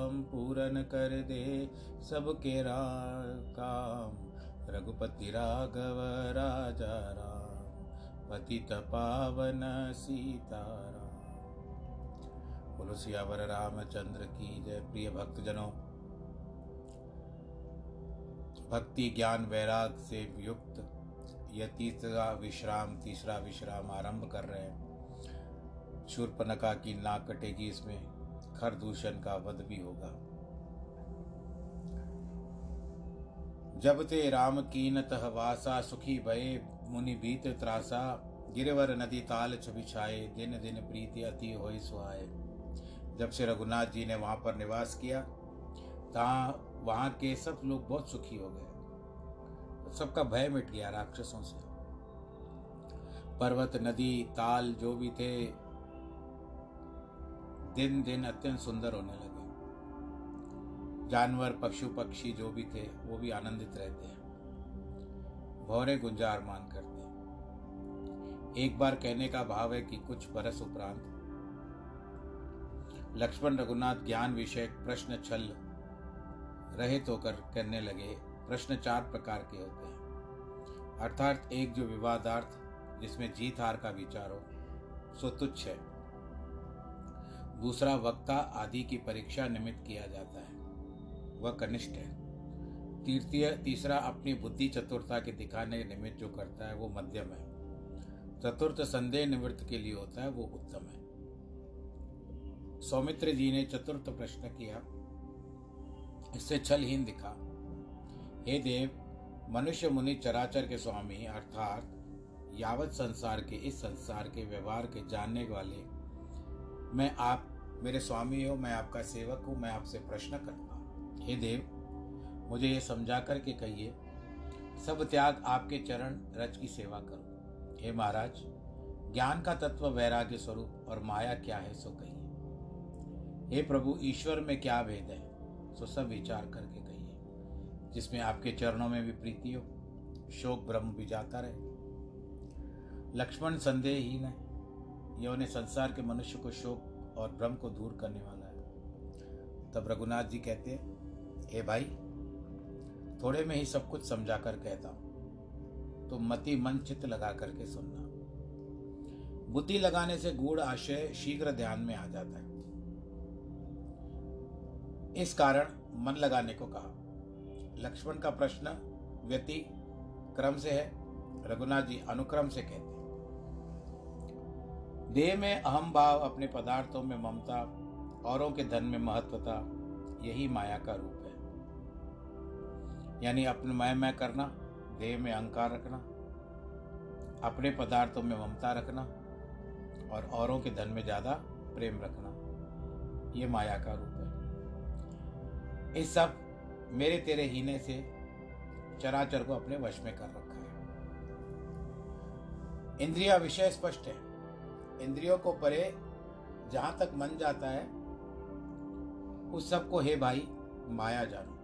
काम पूर्ण कर दे सबके रा, काम। रघुपति राघव, राजा राम। पतित पावन सीताराम। बोलो, सियावर रामचंद्र की जय। प्रिय भक्तजनों, भक्ति ज्ञान वैराग से युक्त यह तीसरा विश्राम तीसरा विश्राम आरंभ कर रहे हैं। शूर्पनखा की नाक कटेगी इसमें। खरदूषण का वध भी होगा। जब ते राम कीनत वासा सुखी भये, मुनि बीत त्रासा, गिरवर नदी ताल छबिछाए दिन दिन प्रीति अति होय सुहाए जब से रघुनाथ जी ने वहाँ पर निवास किया तहाँ वहाँ के सब लोग बहुत सुखी हो गए। सबका भय मिट गया राक्षसों से। पर्वत, नदी, ताल जो भी थे दिन दिन अत्यंत सुंदर होने लगे। जानवर, पशु, पक्षी जो भी थे, वो भी आनंदित रहते हैं। भौरे गुंजार मान करते एक बार कहने का भाव है कि कुछ बरस उपरांत लक्ष्मण रघुनाथ ज्ञान विषय प्रश्न छल रहित होकर करने लगे। प्रश्न चार प्रकार के होते हैं। अर्थात एक जो विवादार्थ, जिसमें जीत हार का विचार हो, सो तुच्छ है। दूसरा वक्ता आदि की परीक्षा निमित्त किया जाता है। वह कनिष्ठ है। तृतीय, तीसरा अपनी बुद्धि चतुरता के दिखाने निमित्त जो करता है, वो मध्यम है। चतुर्थ संदेह निवृत्त के लिए होता है, वो उत्तम है। सौमित्र जी ने चतुर्थ प्रश्न किया। इससे छलहीन दिखा। हे देव, मनुष्य मुनि चराचर के स्वामी, अर्थात यावत संसार के, इस संसार के व्यवहार के जानने वाले, मैं आप मेरे स्वामी हो, मैं आपका सेवक हूँ, मैं आपसे प्रश्न करता हूँ देव, मुझे ये समझा करके कहिए, सब त्याग आपके चरण रज की सेवा करो। हे महाराज, ज्ञान का तत्व वैराग्य स्वरूप और माया क्या है, सो कहिए। हे प्रभु, ईश्वर में क्या भेद है, सो सब विचार करके कहिए, जिसमें आपके चरणों में भी प्रीति हो, शोक ब्रह्म भी जाता रहे। लक्ष्मण संदेहहीन है यह उन्हें संसार के मनुष्य को शोक और भ्रम को दूर करने वाला है। तब रघुनाथ जी कहते हैं, हे भाई, थोड़े में ही सब कुछ समझा कर कहता हूँ। तो मति मन चित्त लगा करके सुनना। बुद्धि लगाने से गूढ़ आशय शीघ्र ध्यान में आ जाता है। इस कारण मन लगाने को कहा। लक्ष्मण का प्रश्न व्यति क्रम से है। रघुनाथ जी अनुक्रम से कहते देह में अहम भाव अपने पदार्थों में ममता, औरों के धन में महत्वता, यही माया का रूप है। यानी अपने मैं मैं करना, देह में अहंकार रखना, अपने पदार्थों में ममता रखना, और औरों के धन में ज़्यादा प्रेम रखना, ये माया का रूप है। इस सब मेरे तेरे हीने से चराचर को अपने वश में कर रखा है। इंद्रिया विषय स्पष्ट है। इंद्रियों को परे जहाँ तक मन जाता है, उस सबको हे भाई, माया जानो।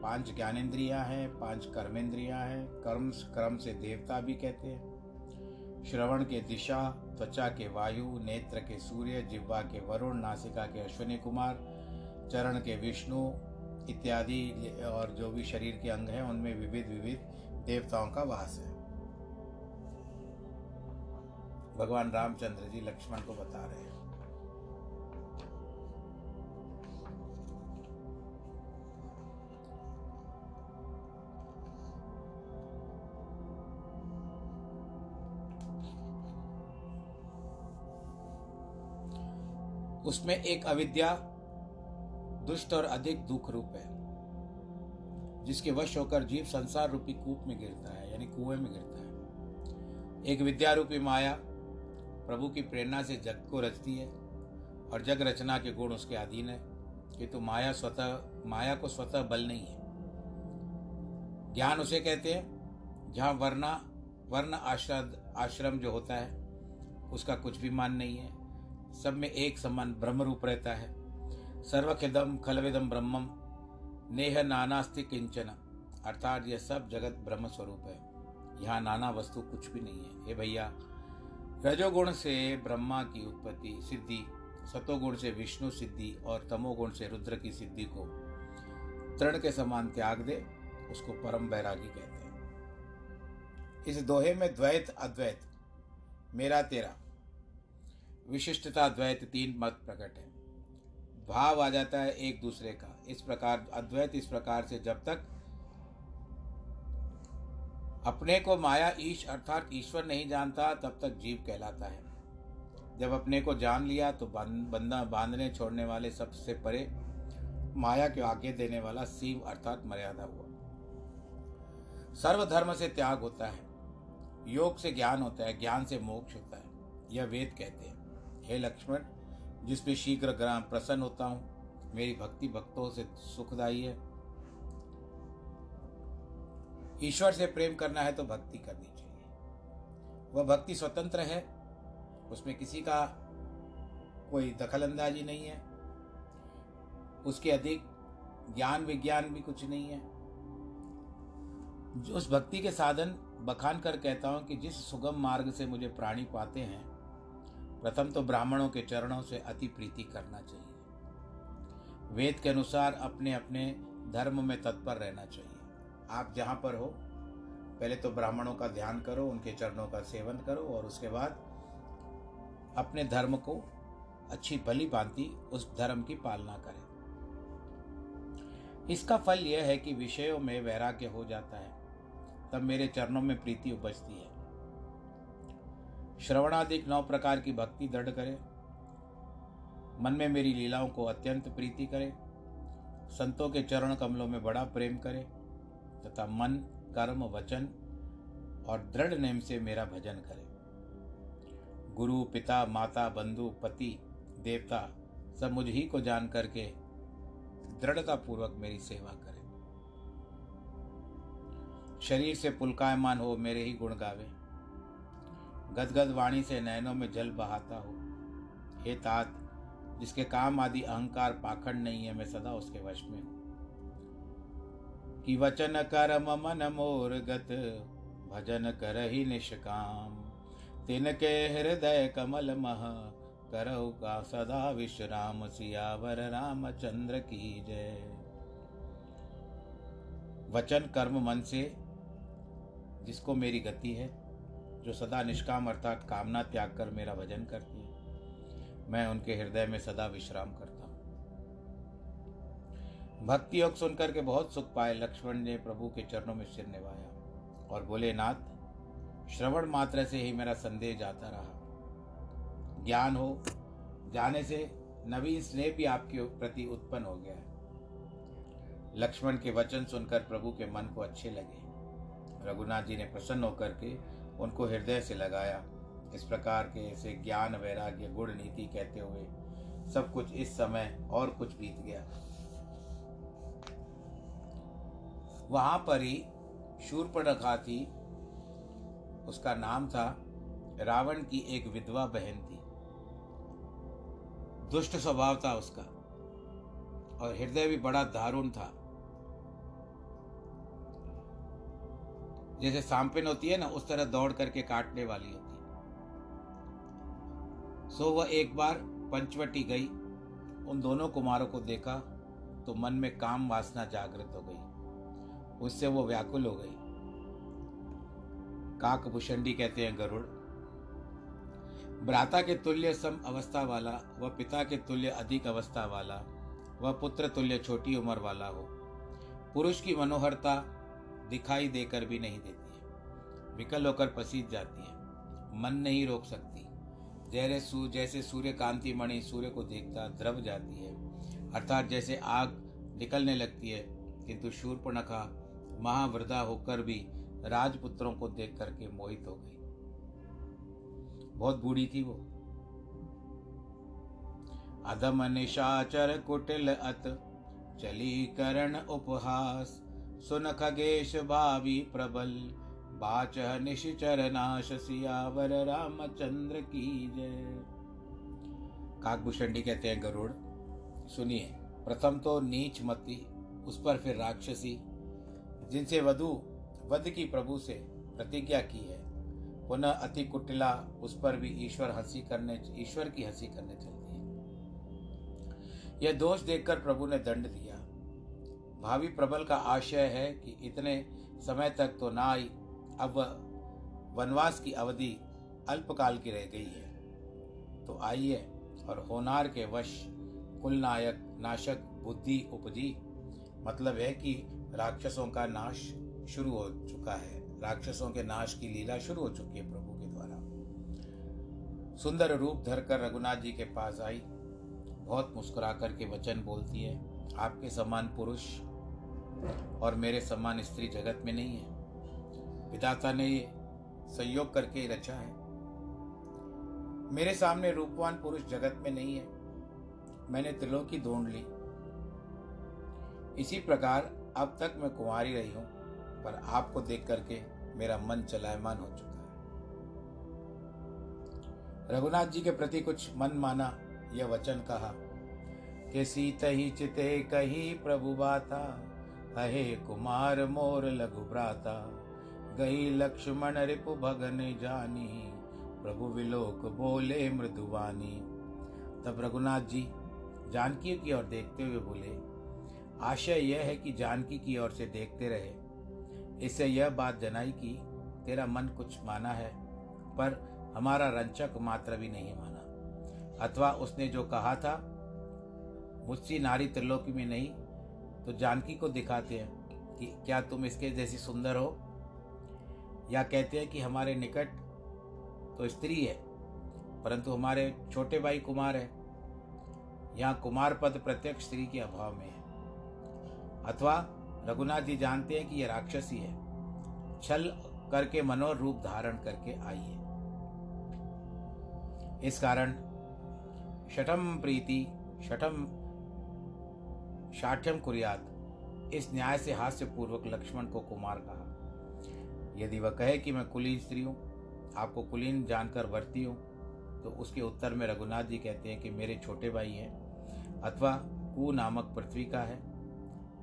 पाँच ज्ञानेन्द्रिया हैं, पाँच कर्मेंद्रिया हैं। कर्म कर्म से देवता भी कहते हैं। श्रवण के दिशा, त्वचा के वायु, नेत्र के सूर्य, जिह्वा के वरुण, नासिका के अश्विनी कुमार, चरण के विष्णु इत्यादि, और जो भी शरीर के अंग हैं, उनमें विविध विविध देवताओं का वास है। भगवान रामचंद्र जी लक्ष्मण को बता रहे हैं। उसमें एक अविद्या दुष्ट और अधिक दुख रूप है, जिसके वश होकर जीव संसार रूपी कूप में गिरता है, यानी कुएँ में गिरता है। एक विद्या रूपी माया प्रभु की प्रेरणा से जग को रचती है और जग रचना के गुण उसके अधीन है। किंतु तो माया स्वतः, माया को स्वतः बल नहीं है। ज्ञान उसे कहते हैं, जहाँ वर्णा, वर्ण आश्रद, आश्रम जो होता है, उसका कुछ भी मान नहीं है। सब में एक समान ब्रह्म रूप रहता है। सर्वखिदम खलविदम ब्रह्मम, नेह नानास्ति किंचन। अर्थात यह सब जगत ब्रह्म स्वरूप है। यहाँ नाना वस्तु कुछ भी नहीं है। हे भैया रजोगुण से ब्रह्मा की उत्पत्ति सिद्धि सतोगुण से विष्णु सिद्धि और तमोगुण से रुद्र की सिद्धि को तृण के समान त्याग दे, उसको परम बैरागी कहते हैं। इस दोहे में द्वैत, अद्वैत, मेरा, तेरा, विशिष्टता, द्वैत तीन मत प्रकट है। भाव आ जाता है एक दूसरे का। इस प्रकार, अद्वैत इस प्रकार से जब तक अपने को माया ईश अर्थात ईश्वर नहीं जानता, तब तक जीव कहलाता है। जब अपने को जान लिया तो बंदा, बांधने, छोड़ने वाले सबसे परे माया के आगे देने वाला सीव अर्थात मर्यादा हुआ। सर्वधर्म से त्याग होता है। योग से ज्ञान होता है, ज्ञान से मोक्ष होता है। यह वेद कहते हैं। हे लक्ष्मण जिसमें शीघ्र ग्राम प्रसन्न होता हूँ, मेरी भक्ति भक्तों से सुखदायी है। ईश्वर से प्रेम करना है तो भक्ति करनी चाहिए। वह भक्ति स्वतंत्र है, उसमें किसी का कोई दखल अंदाजी नहीं है, उसके अधिक ज्ञान विज्ञान भी कुछ नहीं है। उस भक्ति के साधन बखान कर कहता हूँ कि जिस सुगम मार्ग से मुझे प्राणी पाते हैं, प्रथम तो ब्राह्मणों के चरणों से अति प्रीति करना चाहिए। वेद के अनुसार अपने अपने धर्म में तत्पर रहना चाहिए। आप जहाँ पर हो, पहले तो ब्राह्मणों का ध्यान करो, उनके चरणों का सेवन करो, और उसके बाद अपने धर्म को अच्छी भली भांति उस धर्म की पालना करें। इसका फल यह है कि विषयों में वैराग्य हो जाता है, तब मेरे चरणों में प्रीति उपजती है। श्रवणादिक नौ प्रकार की भक्ति दृढ़ करे। मन में मेरी लीलाओं को अत्यंत प्रीति करे। संतों के चरण कमलों में बड़ा प्रेम करे। तथा मन, कर्म, वचन और दृढ़ नेम से मेरा भजन करे। गुरु, पिता, माता, बंधु, पति, देवता सब मुझ ही को जान करके दृढ़ता पूर्वक मेरी सेवा करे। शरीर से पुलकायमान हो मेरे ही गुण गावे। गदगद वाणी से नैनों में जल बहाता हो। हे तात, जिसके काम आदि अहंकार पाखंड नहीं है, मैं सदा उसके वश में हूँ। कि वचन कर्म मन मोर गत भजन कर ही निष्काम। तिनके हृदय कमल मह, करहु का सदा विश्राम, सियावर रामचंद्र की जय। वचन कर्म मन से, जिसको मेरी गति है, जो सदा निष्काम अर्थात कामना त्याग कर मेरा भजन करती है, मैं उनके हृदय में सदा विश्राम करता भक्ति योग सुनकर के बहुत सुख पाए, लक्ष्मण ने प्रभु के चरणों में सिर निभाया और बोले, नाथ, श्रवण मात्र से ही मेरा संदेह जाता रहा। ज्ञान हो, जाने से नवीन स्नेह भी आपके प्रति उत्पन्न हो गया है। लक्ष्मण के वचन सुनकर प्रभु के मन को अच्छे लगे। रघुनाथ जी ने प्रसन्न होकर के उनको हृदय से लगाया। इस प्रकार के ऐसे ज्ञान, वैराग्य, गुण नीति कहते हुए सब कुछ इस समय और कुछ बीत गया। वहाँ पर ही शूर्पणखा थी। उसका नाम था रावण की एक विधवा बहन थी। दुष्ट स्वभाव था उसका और हृदय भी बड़ा दारुण था। जैसे सांपिन होती है ना, उस तरह दौड़ करके काटने वाली होती। सो वह एक बार पंचवटी गई, उन दोनों कुमारों को देखा तो मन में काम वासना जागृत हो गई। उससे वो व्याकुल हो गई। काक भूषणी कहते हैं गरुड़, भ्राता के तुल्य सम अवस्था वाला, वह पिता के तुल्य अधिक अवस्था वाला, वह पुत्र तुल्य छोटी उम्र वाला हो। पुरुष की मनोहरता दिखाई देकर भी नहीं देती है। विकल होकर पसीज जाती है। मन नहीं रोक सकती। जैसे सू, जैसे सूर्य कांति मणि सूर्य को देखता द्रव जाती है। अर्थात जैसे आग निकलने लगती है, किंतु शूर्पणखा महावृदा होकर भी राजपुत्रों को देख करके मोहित हो गई। बहुत बूढ़ी थी वो। अधम निशाचर कुटिल अत, चली करण उपहास। सुन खगेश भावी प्रबल बाच निशिचर नाश, सियावर रामचंद्र की जय। काकभूषणी कहते हैं, गरुड़, सुनिए, प्रथम तो नीच मती, उस पर फिर राक्षसी जिनसे वधु, वध की प्रभु से प्रतिज्ञा की है। पुनः अति कुटिला उस पर भी ईश्वर हँसी करने, ईश्वर की हँसी करने चलती है। यह दोष देखकर प्रभु ने दंड दिया। भावी प्रबल का आशय है कि इतने समय तक तो ना आई अब वनवास की अवधि अल्पकाल की रह गई है। तो आइए और होनार के वश कुल नायक नाशक, बुद्धि, उपजी मतलब है कि राक्षसों का नाश शुरू हो चुका है। राक्षसों के नाश की लीला शुरू हो चुकी है प्रभु के द्वारा। सुंदर रूप धरकर रघुनाथ जी के पास आई। बहुत मुस्कुरा करके वचन बोलती है, आपके समान पुरुष और मेरे समान स्त्री जगत में नहीं है। विधाता ने ये संयोग करके रचा है। मेरे सामने रूपवान पुरुष जगत में नहीं है। मैंने त्रिलोकी ढूंढ ली। इसी प्रकार अब तक मैं कुंवारी रही हूँ, पर आपको देख करके मेरा मन चलायमान हो चुका है। रघुनाथ जी के प्रति कुछ मन माना यह वचन कहा, कि सीत ही चिते कही प्रभु बाता अहे कुमार मोर लघु भ्राता, गई लक्ष्मण रिपु भगन जानी, प्रभु विलोक बोले मृदुवानी तब रघुनाथ जी जानकी की ओर देखते हुए बोले आशय यह है कि जानकी की ओर से देखते रहे। इससे यह बात जनाई कि तेरा मन कुछ माना है, पर हमारा रंचक मात्र भी नहीं माना। अथवा उसने जो कहा था, मुझसी नारी त्रिलोकी में नहीं तो जानकी को दिखाते हैं कि क्या तुम इसके जैसी सुंदर हो? या कहते हैं कि हमारे निकट तो स्त्री है, परंतु हमारे छोटे भाई कुमार है। यहाँ कुमार पद प्रत्यक्ष स्त्री के अभाव में है। अथवा रघुनाथ जी जानते हैं कि यह राक्षसी है। छल करके मनोर रूप धारण करके आई है। इस कारण शठम प्रीति, शठम शाठ्यम कुरियात इस न्याय से हास्य पूर्वक लक्ष्मण को कुमार कहा। यदि वह कहे कि मैं कुलीन स्त्री हूँ, आपको कुलीन जानकर वर्ती हूँ तो उसके उत्तर में रघुनाथ जी कहते हैं कि मेरे छोटे भाई हैं अथवा कु नामक पृथ्वी का है।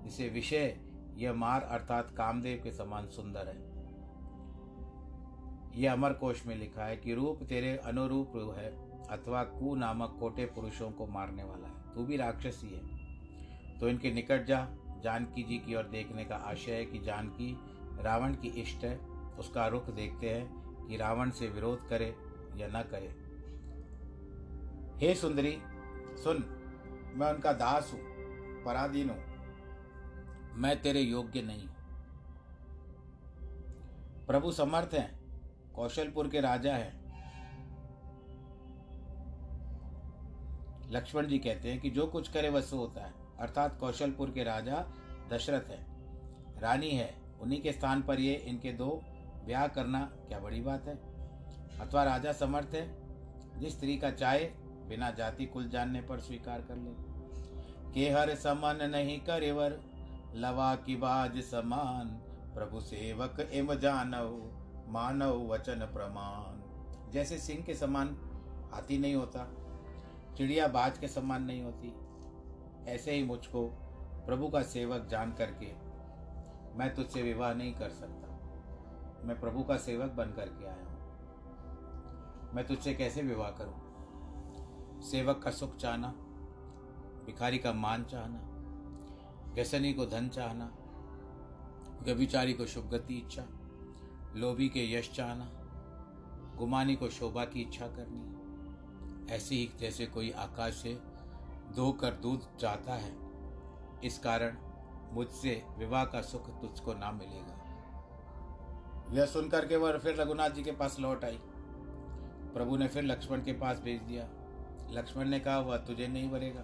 जिसे विषय यह मार अर्थात कामदेव के समान सुंदर है। यह अमर कोश में लिखा है कि रूप तेरे अनुरूप है, अथवा कु नामक कोटे पुरुषों को मारने वाला है। तू भी राक्षसी है। तो इनके निकट जा, जानकी जी की ओर देखने का आशय है कि जानकी रावण की इष्ट है। उसका रुख देखते हैं कि रावण से विरोध करे या न करे। हे सुंदरी, सुन, मैं उनका दास हूँ, पराधीन हूँ। मैं तेरे योग्य नहीं हूँ। प्रभु समर्थ हैं, कौशलपुर के राजा हैं। लक्ष्मण जी कहते हैं कि जो कुछ करे वह सो होता है। अर्थात कौशलपुर के राजा दशरथ है। रानी है, उन्हीं के स्थान पर ये इनके दो ब्याह करना क्या बड़ी बात है? अथवा राजा समर्थ है, जिस स्त्री का चाहे, बिना जाति कुल जानने पर स्वीकार कर ले। के हर समन नहीं करेवर लवा की बाज समान, प्रभु सेवक एम जानव, मानव वचन प्रमाण। जैसे सिंह के समान हाथी नहीं होता, चिड़िया बाज के समान नहीं होती, ऐसे ही मुझको प्रभु का सेवक जान करके मैं तुझसे विवाह नहीं कर सकता। मैं प्रभु का सेवक बन करके आया हूँ। मैं तुझसे कैसे विवाह करूँ? सेवक का सुख चाहना, भिखारी का मान चाहना व्यसनी को धन चाहना, व्यभिचारी को शुभ गति इच्छा, लोभी के यश चाहना, गुमानी को शोभा की इच्छा करनी। ऐसे ही जैसे कोई आकाश से धोकर दूध चाहता है, इस कारण मुझसे विवाह का सुख तुझको ना मिलेगा। यह सुनकर के वह फिर रघुनाथ जी के पास लौट आई। प्रभु ने फिर लक्ष्मण के पास भेज दिया। लक्ष्मण ने कहा, वह तुझे नहीं भरेगा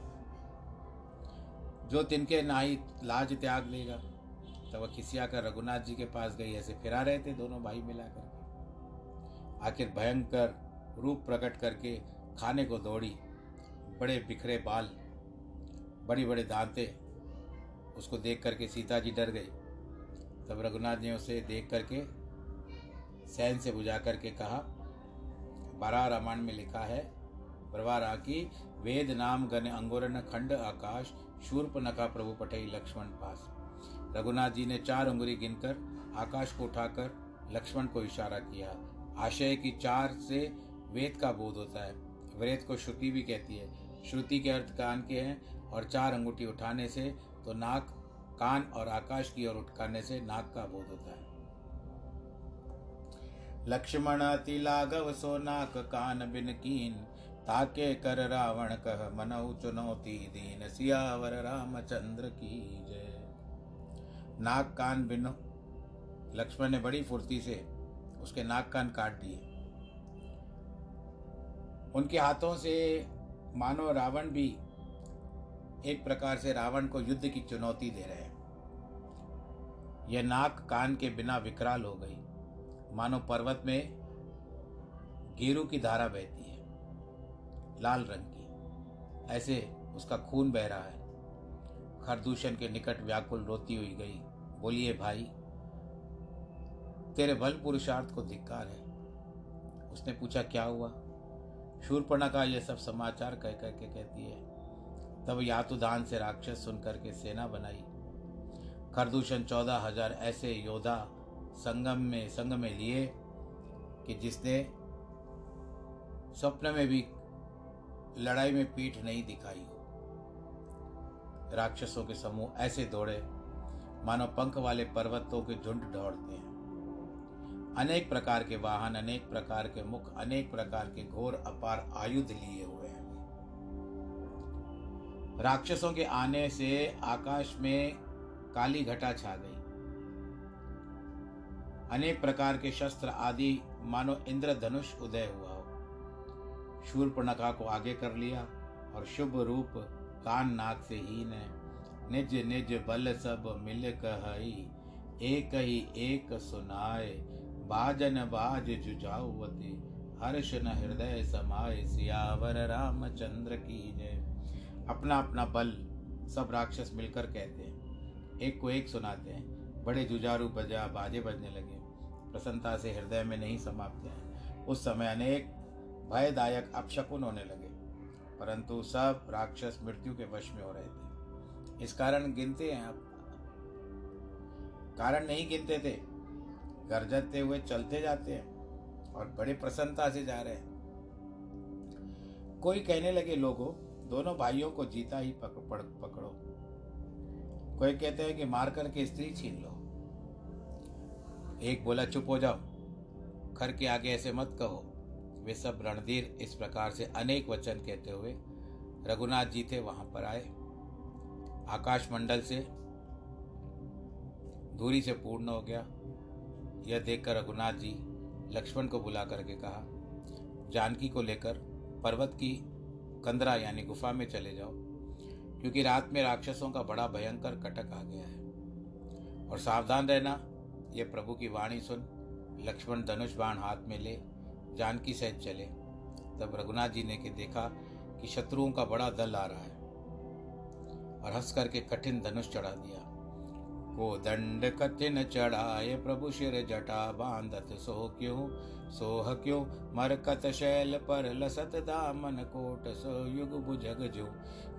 जो तिनके नाई लाज त्याग लेगा, तब वह खिसिया कर रघुनाथ जी के पास गई, ऐसे फिरा रहे थे दोनों भाई मिला करके आखिर भयंकर रूप प्रकट करके खाने को दौड़ी, बड़े बिखरे बाल बड़ी बड़े दांते, उसको देख करके सीता जी डर गई। तब रघुनाथ ने उसे देख करके सैन से बुझा करके कहा बारह रामायण में लिखा है, प्रवारा की वेद नाम गण अंगुरन खंड आकाश शूर्प नका प्रभु पटई लक्ष्मण पास रघुनाथ जी ने चार उंगली गिनकर, आकाश को उठाकर लक्ष्मण को इशारा किया। आशय की चार से वेद का बोध होता है। वेद को श्रुति भी कहती है। श्रुति के अर्थ कान के हैं और चार अंगूठी उठाने से तो नाक, कान और आकाश की ओर उठकाने से नाक का बोध होता है। लक्ष्मण अति लाघव सो नाक कान बिन कीन। ताके कर रावण कह मनऊ चुनौती दीन, सियावर रामचंद्र की जय। नाक कान बिन, लक्ष्मण ने बड़ी फुर्ती से उसके नाक कान काट दिए। उनके हाथों से मानो रावण भी एक प्रकार से रावण को युद्ध की चुनौती दे रहे हैं। यह नाक कान के बिना विकराल हो गई। मानो पर्वत में गेरू की धारा बहती लाल रंग की। ऐसे उसका खून बह रहा है। खरदूषण के निकट व्याकुल रोती हुई गई। बोलिए भाई, तेरे बल पुरुषार्थ को धिक्कार है। उसने पूछा, क्या हुआ? शूरपणा का यह सब समाचार कह कह के कहती है। तब यातुदान से राक्षस सुन करके सेना बनाई। खरदूषण चौदह हज़ार ऐसे योद्धा संगम में, संग में लिए कि जिसने स्वप्न में भी लड़ाई में पीठ नहीं दिखाई हो। राक्षसों के समूह ऐसे दौड़े, मानो पंख वाले पर्वतों के झुंड दौड़ते हैं। अनेक प्रकार के वाहन, अनेक प्रकार के मुख, अनेक प्रकार के घोर, अपार आयुध लिए हुए हैं। राक्षसों के आने से आकाश में काली घटा छा गई। अनेक प्रकार के शस्त्र आदि, मानो इंद्रधनुष उदय हुआ शूर्पणखा को आगे कर लिया और शुभ रूप कान नाक से है। निज निज बल सब मिल कही एक ही एक सुनाए। बाजन बाज जुजावती हर्ष न हृदय समाये सियावर रामचंद्र की जय। अपना अपना बल सब राक्षस मिलकर कहते हैं। एक को एक सुनाते हैं। बड़े जुजारू बजा बाजे बजने लगे। प्रसन्नता से हृदय में नहीं समाप्त हैं। उस समय अनेक भयदायक अपशकुन होने लगे, परंतु सब राक्षस मृत्यु के वश में हो रहे थे। इस कारण गिनते हैं आप। कारण नहीं गिनते थे। गरजते हुए चलते जाते हैं और बड़े प्रसन्नता से जा रहे हैं। कोई कहने लगे, लोगों, दोनों भाइयों को जीता ही पकड़। कोई कहते हैं कि मार करके स्त्री छीन लो। एक बोला, चुप हो जाओ। खर के आगे ऐसे मत कहो। वे सब रणधीर इस प्रकार से अनेक वचन कहते हुए रघुनाथ जी थे, वहाँ पर आए। आकाश मंडल से दूरी से पूर्ण हो गया। यह देखकर रघुनाथ जी लक्ष्मण को बुला करके कहा, जानकी को लेकर पर्वत की कंदरा यानी गुफा में चले जाओ, क्योंकि रात में राक्षसों का बड़ा भयंकर कटक आ गया है। और सावधान रहना, ये प्रभु की वाणी सुन, लक्ष्मण धनुष बाण हाथ में ले जानकी सहित चले। तब रघुनाथ जी ने के देखा कि शत्रुओं का बड़ा दल आ रहा है और हंस करके कठिन धनुष चढ़ा दिया। वो दंड कठिन चढ़ाए प्रभु शिर जटा बांधत, सो क्यों सोह क्यों मरकत शैल पर लसत दामन कोट, सो युग भुजग जो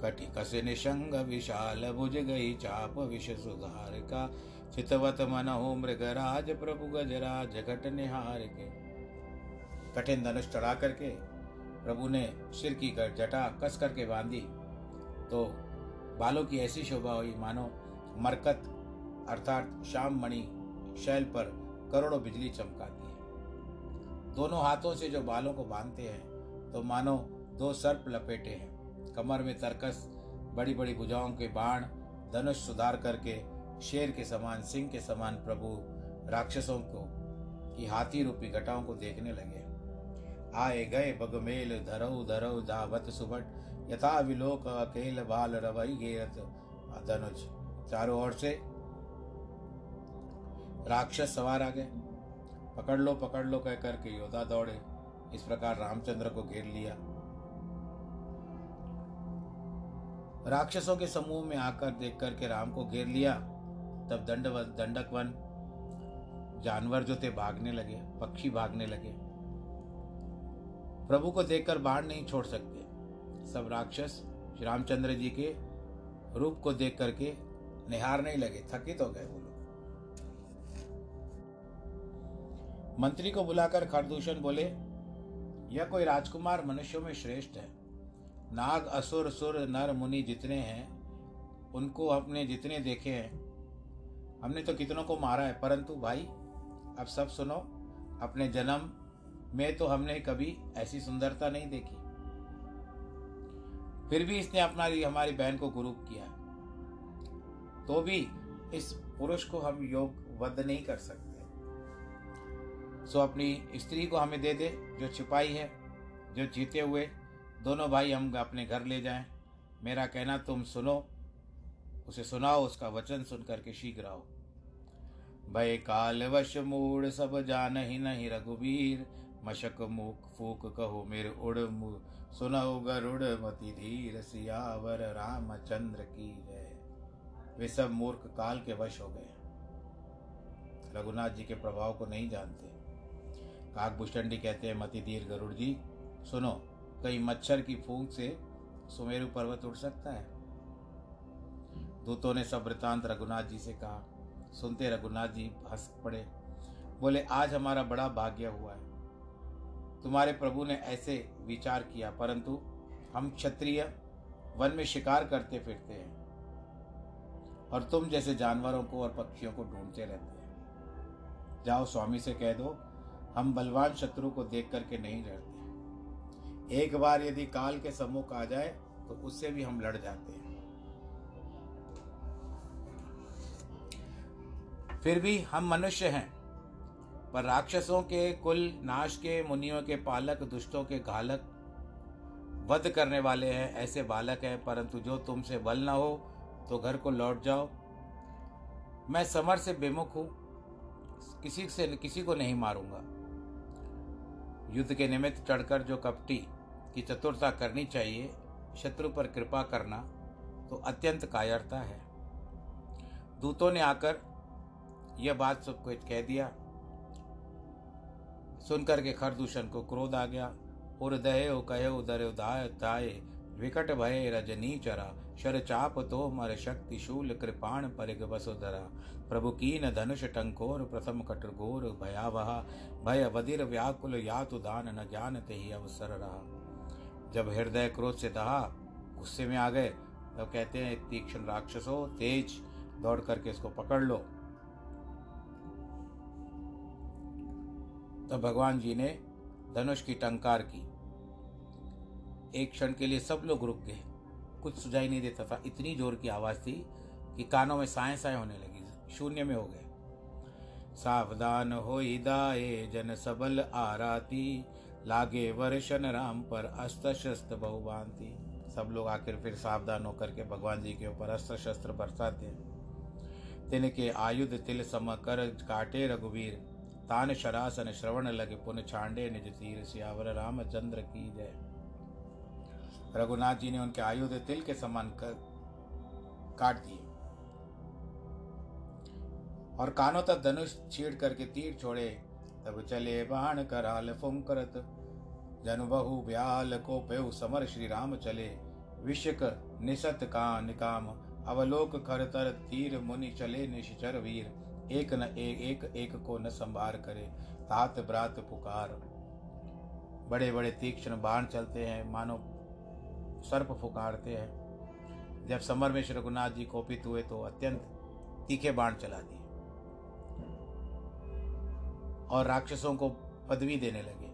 कटि कस निशंग विशाल भुज गई चाप विष सुधार का चितवत मन हो मृगराज प्रभु गजराज घट निहार के कठिन धनुष चढ़ा करके प्रभु ने सिर की जटा, कस करके बांधी। तो बालों की ऐसी शोभा हुई, मानो मरकत अर्थात श्याम मणि शैल पर करोड़ों बिजली चमकाती है। दोनों हाथों से जो बालों को बांधते हैं तो मानो दो सर्प लपेटे हैं। कमर में तरकस बड़ी बड़ी भुजाओं के बाण, धनुष सुधार करके शेर के समान, सिंह के समान प्रभु राक्षसों को, की हाथी रूपी घटाओं को देखने लगे। आए गए बगमेल धरऊ धरऊ धावत सुबट यथा विलोक अकेल बाल रवई घेरत धनुज चारों ओर से राक्षस सवार आ गए। पकड़ लो पकड़ लो कह करके योद्धा दौड़े। इस प्रकार रामचंद्र को घेर लिया। राक्षसों के समूह में आकर देख करके राम को घेर लिया। तब दंड दंडक वन जानवर जो थे भागने लगे, पक्षी भागने लगे। प्रभु को देखकर बाण नहीं छोड़ सकते। सब राक्षस श्री रामचंद्र जी के रूप को देख करके निहार नहीं लगे, थकित हो गए लोग। मंत्री को बुलाकर खरदूषण बोले, यह कोई राजकुमार मनुष्यों में श्रेष्ठ है। नाग, असुर, सुर, नर, मुनि जितने हैं, उनको अपने जितने देखे हैं, हमने तो कितनों को मारा है, परंतु भाई, अब सब सुनो, अपने जन्म में तो हमने कभी ऐसी सुंदरता नहीं देखी। फिर भी इसने अपना हमारी बहन को गुरु किया। तो भी इस पुरुष को हम योग वध नहीं कर सकते। सो अपनी स्त्री को हमें दे दे, जो छिपाई है, जो जीते हुए, दोनों भाई हम अपने घर ले जाएँ। मेरा कहना, तुम सुनो, उसे सुनाओ, उसका वचन सुन करके शीघ्र आओ। भय काल वश मूड सब जान ही नहीं रघुबीर मशक मुख फूक कहो मेरे उड़ सुनो गरुड़ मति धीर सियावर राम चंद्र की जय। वे सब मूर्ख काल के वश हो गए। रघुनाथ जी के प्रभाव को नहीं जानते। काकभूषणी कहते हैं, मति धीर गरुड़ जी, सुनो, कहीं मच्छर की फूंक से सुमेरु पर्वत उड़ सकता है? दूतों ने सब वृतांत रघुनाथ जी से कहा। सुनते रघुनाथ जी हंस पड़े। बोले, आज हमारा बड़ा भाग्य हुआ है। तुम्हारे प्रभु ने ऐसे विचार किया, परंतु हम क्षत्रिय वन में शिकार करते फिरते हैं और तुम जैसे जानवरों को और पक्षियों को ढूंढते रहते हैं। जाओ स्वामी से कह दो, हम बलवान शत्रु को देख करके नहीं डरते। एक बार यदि काल के सम्मुख आ जाए तो उससे भी हम लड़ जाते हैं। फिर भी हम मनुष्य हैं पर राक्षसों के कुल नाश के, मुनियों के पालक, दुष्टों के घालक वध करने वाले हैं, ऐसे बालक हैं, परंतु जो तुमसे बल न हो तो घर को लौट जाओ। मैं समर से बेमुख हूँ, किसी से, किसी को नहीं मारूँगा। युद्ध के निमित्त चढ़कर जो कपटी की चतुरता करनी चाहिए, शत्रु पर कृपा करना तो अत्यंत कायरता है। दूतों ने आकर यह बात सबको कह दिया सुनकर के खरदूषण को क्रोध आ गया। उदय कहे उदर उदाय ताए, विकट भय रजनी चरा शर चाप तो मर शक्ति शूल कृपाण परिग वसुधरा। प्रभु कीन धनुष टंकोर, प्रथम कट घोर भयावह, भय बदिर व्याकुल या यातु दान न ज्ञान ते ही अवसर रहा। जब हृदय क्रोध से दहा, गुस्से में आ गए, तब तो कहते हैं तीक्ष्ण राक्षसो, तेज दौड़ करके इसको पकड़ लो। तो भगवान जी ने धनुष की टंकार की। एक क्षण के लिए सब लोग रुक गए। कुछ सुझाई नहीं देता था। इतनी ज़ोर की आवाज़ थी कि कानों में साए साए होने लगी। शून्य में हो गए। सावधान हो दाए जन सबल आराती। लागे वर्षन राम पर अस्त्र शस्त्र बहुबांति सब लोग आखिर फिर सावधान होकर के भगवान जी के ऊपर अस्त्र शस्त्र बरसाते। तिनके आयुध तिल सम कर काटे रघुवीर। तान शरासन श्रवण लगे पुन छांडे निज तीर सियावर रामचंद्र की जय रघुनाथ जी ने उनके आयुध तिल के समान कर काट दिए और कानों तक धनुष छीड़ करके तीर छोड़े तब चले बाण कराल फुंकरत जन बहु ब्याल को पेव समर श्री राम चले विषक निसत का निकाम अवलोक कर तर तीर मुनि चले निश्चर वीर एक न एक एक एक को न संभार करे, तात ब्रात पुकार। बड़े बड़े तीक्ष्ण बाण चलते हैं, मानो सर्प फुकारते हैं। जब समर में श्री रघुनाथ जी कोपित हुए तो अत्यंत तीखे बाण चला दिए। और राक्षसों को पदवी देने लगे।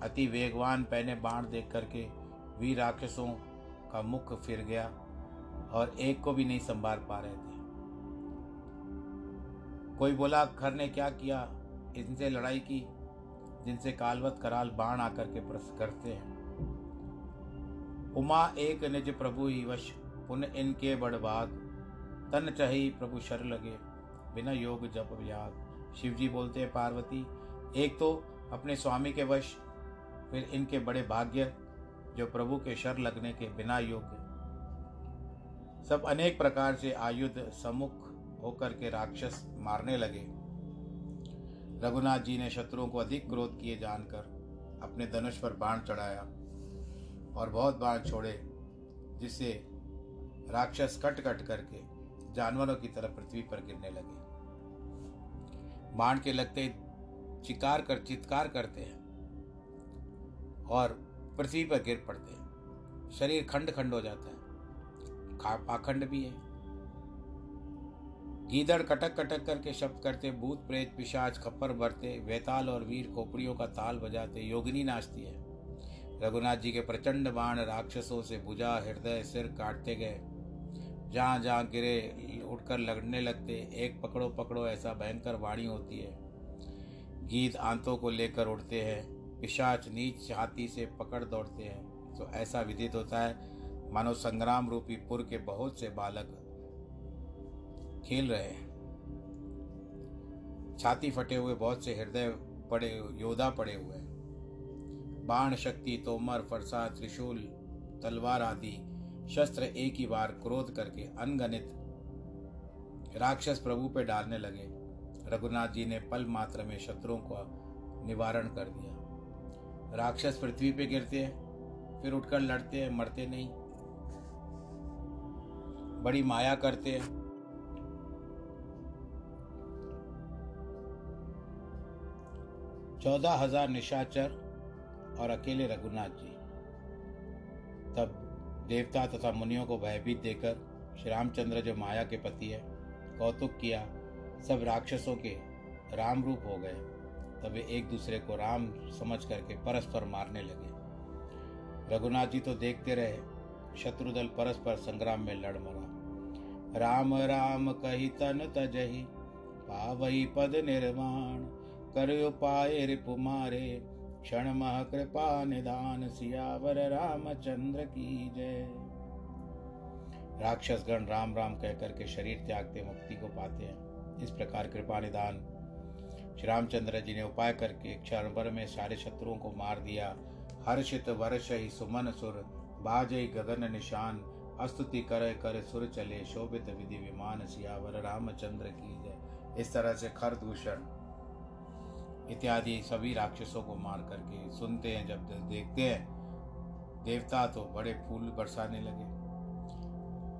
अति वेगवान पहने बाण देख करके वीर राक्षसों का मुख फिर गया और एक को भी नहीं संभाल पा रहे थे। कोई बोला खर ने क्या किया? इनसे लड़ाई की, जिनसे कालवत कराल बाण आकर के प्रस करते हैं। उमा एक निज प्रभु ही वश, पुन इनके बड़बाग तन चही प्रभु शर लगे, बिना योग जप याग शिव जी बोलते हैं, पार्वती, एक तो अपने स्वामी के वश, फिर इनके बड़े भाग्य, जो प्रभु के शर लगने के बिना योग्य। सब अनेक प्रकार से आयुध, सम्मुख होकर के राक्षस मारने लगे। रघुनाथ जी ने शत्रुओं को अधिक क्रोध किए जानकर अपने धनुष पर बाण चढ़ाया और बहुत बाण छोड़े, जिससे राक्षस कट कट करके जानवरों की तरह पृथ्वी पर गिरने लगे। बाण के लगते चिकार कर, चित्कार करते हैं और पृथ्वी पर गिर पड़ते हैं। शरीर खंड खंड हो जाता है। पाखंड भी है। गीदड़ कटक कटक करके शब्द करते, भूत प्रेत पिशाच खप्पर भरते, वेताल और वीर खोपड़ियों का ताल बजाते, योगिनी नाचती है। रघुनाथ जी के प्रचंड बाण राक्षसों से भुजा हृदय सिर काटते गए। जहाँ जहाँ गिरे, उठकर लगने लगते, एक पकड़ो पकड़ो ऐसा भयंकर वाणी होती है। गीत आंतों को लेकर उड़ते हैं, पिशाच नीच छाती से पकड़ दौड़ते हैं। तो ऐसा विदित होता है, मानो संग्राम रूपी पुर के बहुत से बालक खेल रहे हैं। छाती फटे हुए, बहुत से हृदय पड़े, योद्धा पड़े हुए हैं। बाण शक्ति, तोमर फरसा त्रिशूल, तलवार आदि शस्त्र एक ही बार क्रोध करके अनगणित राक्षस प्रभु पे डालने लगे। रघुनाथ जी ने पल मात्र में शत्रुओं का निवारण कर दिया। राक्षस पृथ्वी पे गिरते हैं, फिर उठकर लड़ते हैं, मरते नहीं। बड़ी माया करते हैं। चौदह हज़ार निशाचर और अकेले रघुनाथ जी। तब देवता तथा मुनियों को भयभीत देकर श्री रामचंद्र जो माया के पति है, कौतुक किया, सब राक्षसों के राम रूप हो गए। तब वे एक दूसरे को राम समझ करके परस्पर मारने लगे। रघुनाथ जी तो देखते रहे, शत्रुदल परस्पर संग्राम में लड़ मरा। राम राम कही तन तजही, पावही पद निर्माण कर उपाय रिपु मारे, क्षण मह कृपा निदान सियावर रामचंद्र की जय। राक्षस गण राम राम कह करके शरीर त्यागते, मुक्ति को पाते हैं। इस प्रकार कृपा निदान श्री रामचंद्र जी ने उपाय करके क्षण भर में सारे शत्रुओं को मार दिया। हर्षित वर्ष ही सुमन सुर बाजय गगन निशान, अस्तुति कर कर सुर चले, शोभित विधि विमान सियावर रामचंद्र की जय। इस तरह से खर खरदूषण इत्यादि सभी राक्षसों को मार करके सुनते हैं, जब देखते हैं, देवता तो बड़े फूल बरसाने लगे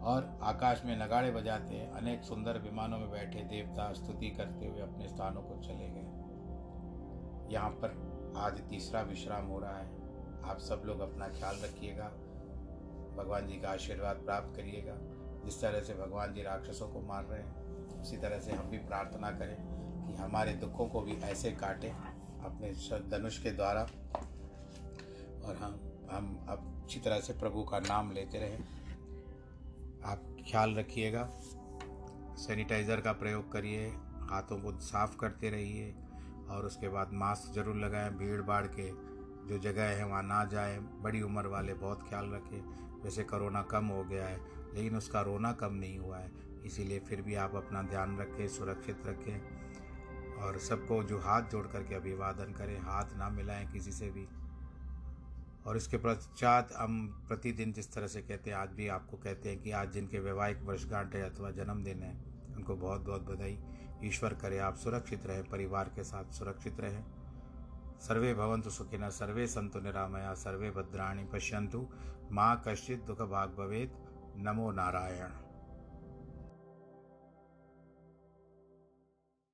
और आकाश में नगाड़े बजाते हैं। अनेक सुंदर विमानों में बैठे देवता स्तुति करते हुए अपने स्थानों को चले गए। यहाँ पर आज तीसरा विश्राम हो रहा है। आप सब लोग अपना ख्याल रखिएगा। भगवान जी का आशीर्वाद प्राप्त करिएगा। जिस तरह से भगवान जी राक्षसों को मार रहे हैं, उसी तरह से हम भी प्रार्थना करें। कि हमारे दुखों को भी ऐसे काटें अपने धनुष के द्वारा। और हम हम अब अच्छी तरह से प्रभु का नाम लेते रहें। आप ख्याल रखिएगा, सैनिटाइज़र का प्रयोग करिए, हाथों को साफ़ करते रहिए, और उसके बाद मास्क ज़रूर लगाएँ भीड़ भाड़ के जो जगह है वहाँ ना जाए। बड़ी उम्र वाले बहुत ख्याल रखें। वैसे कोरोना कम हो गया है, लेकिन उसका रोना कम नहीं हुआ है। इसीलिए फिर भी आप अपना ध्यान रखें, सुरक्षित रखें। और सबको जो हाथ जोड़ करके अभिवादन करें, हाथ ना मिलाएँ किसी से भी। और इसके पश्चात हम प्रतिदिन जिस तरह से कहते हैं, आज भी आपको कहते हैं कि आज जिनके वैवाहिक वर्षगांठ है अथवा जन्मदिन है, उनको बहुत बहुत बधाई। ईश्वर करे आप सुरक्षित रहें, परिवार के साथ सुरक्षित रहें। सर्वे भवन्तु सुखिनः सर्वे संतु निरामया, सर्वे भद्राणी पश्यंतु माँ कश्चित दुख भाग भवेत्। नमो नारायण।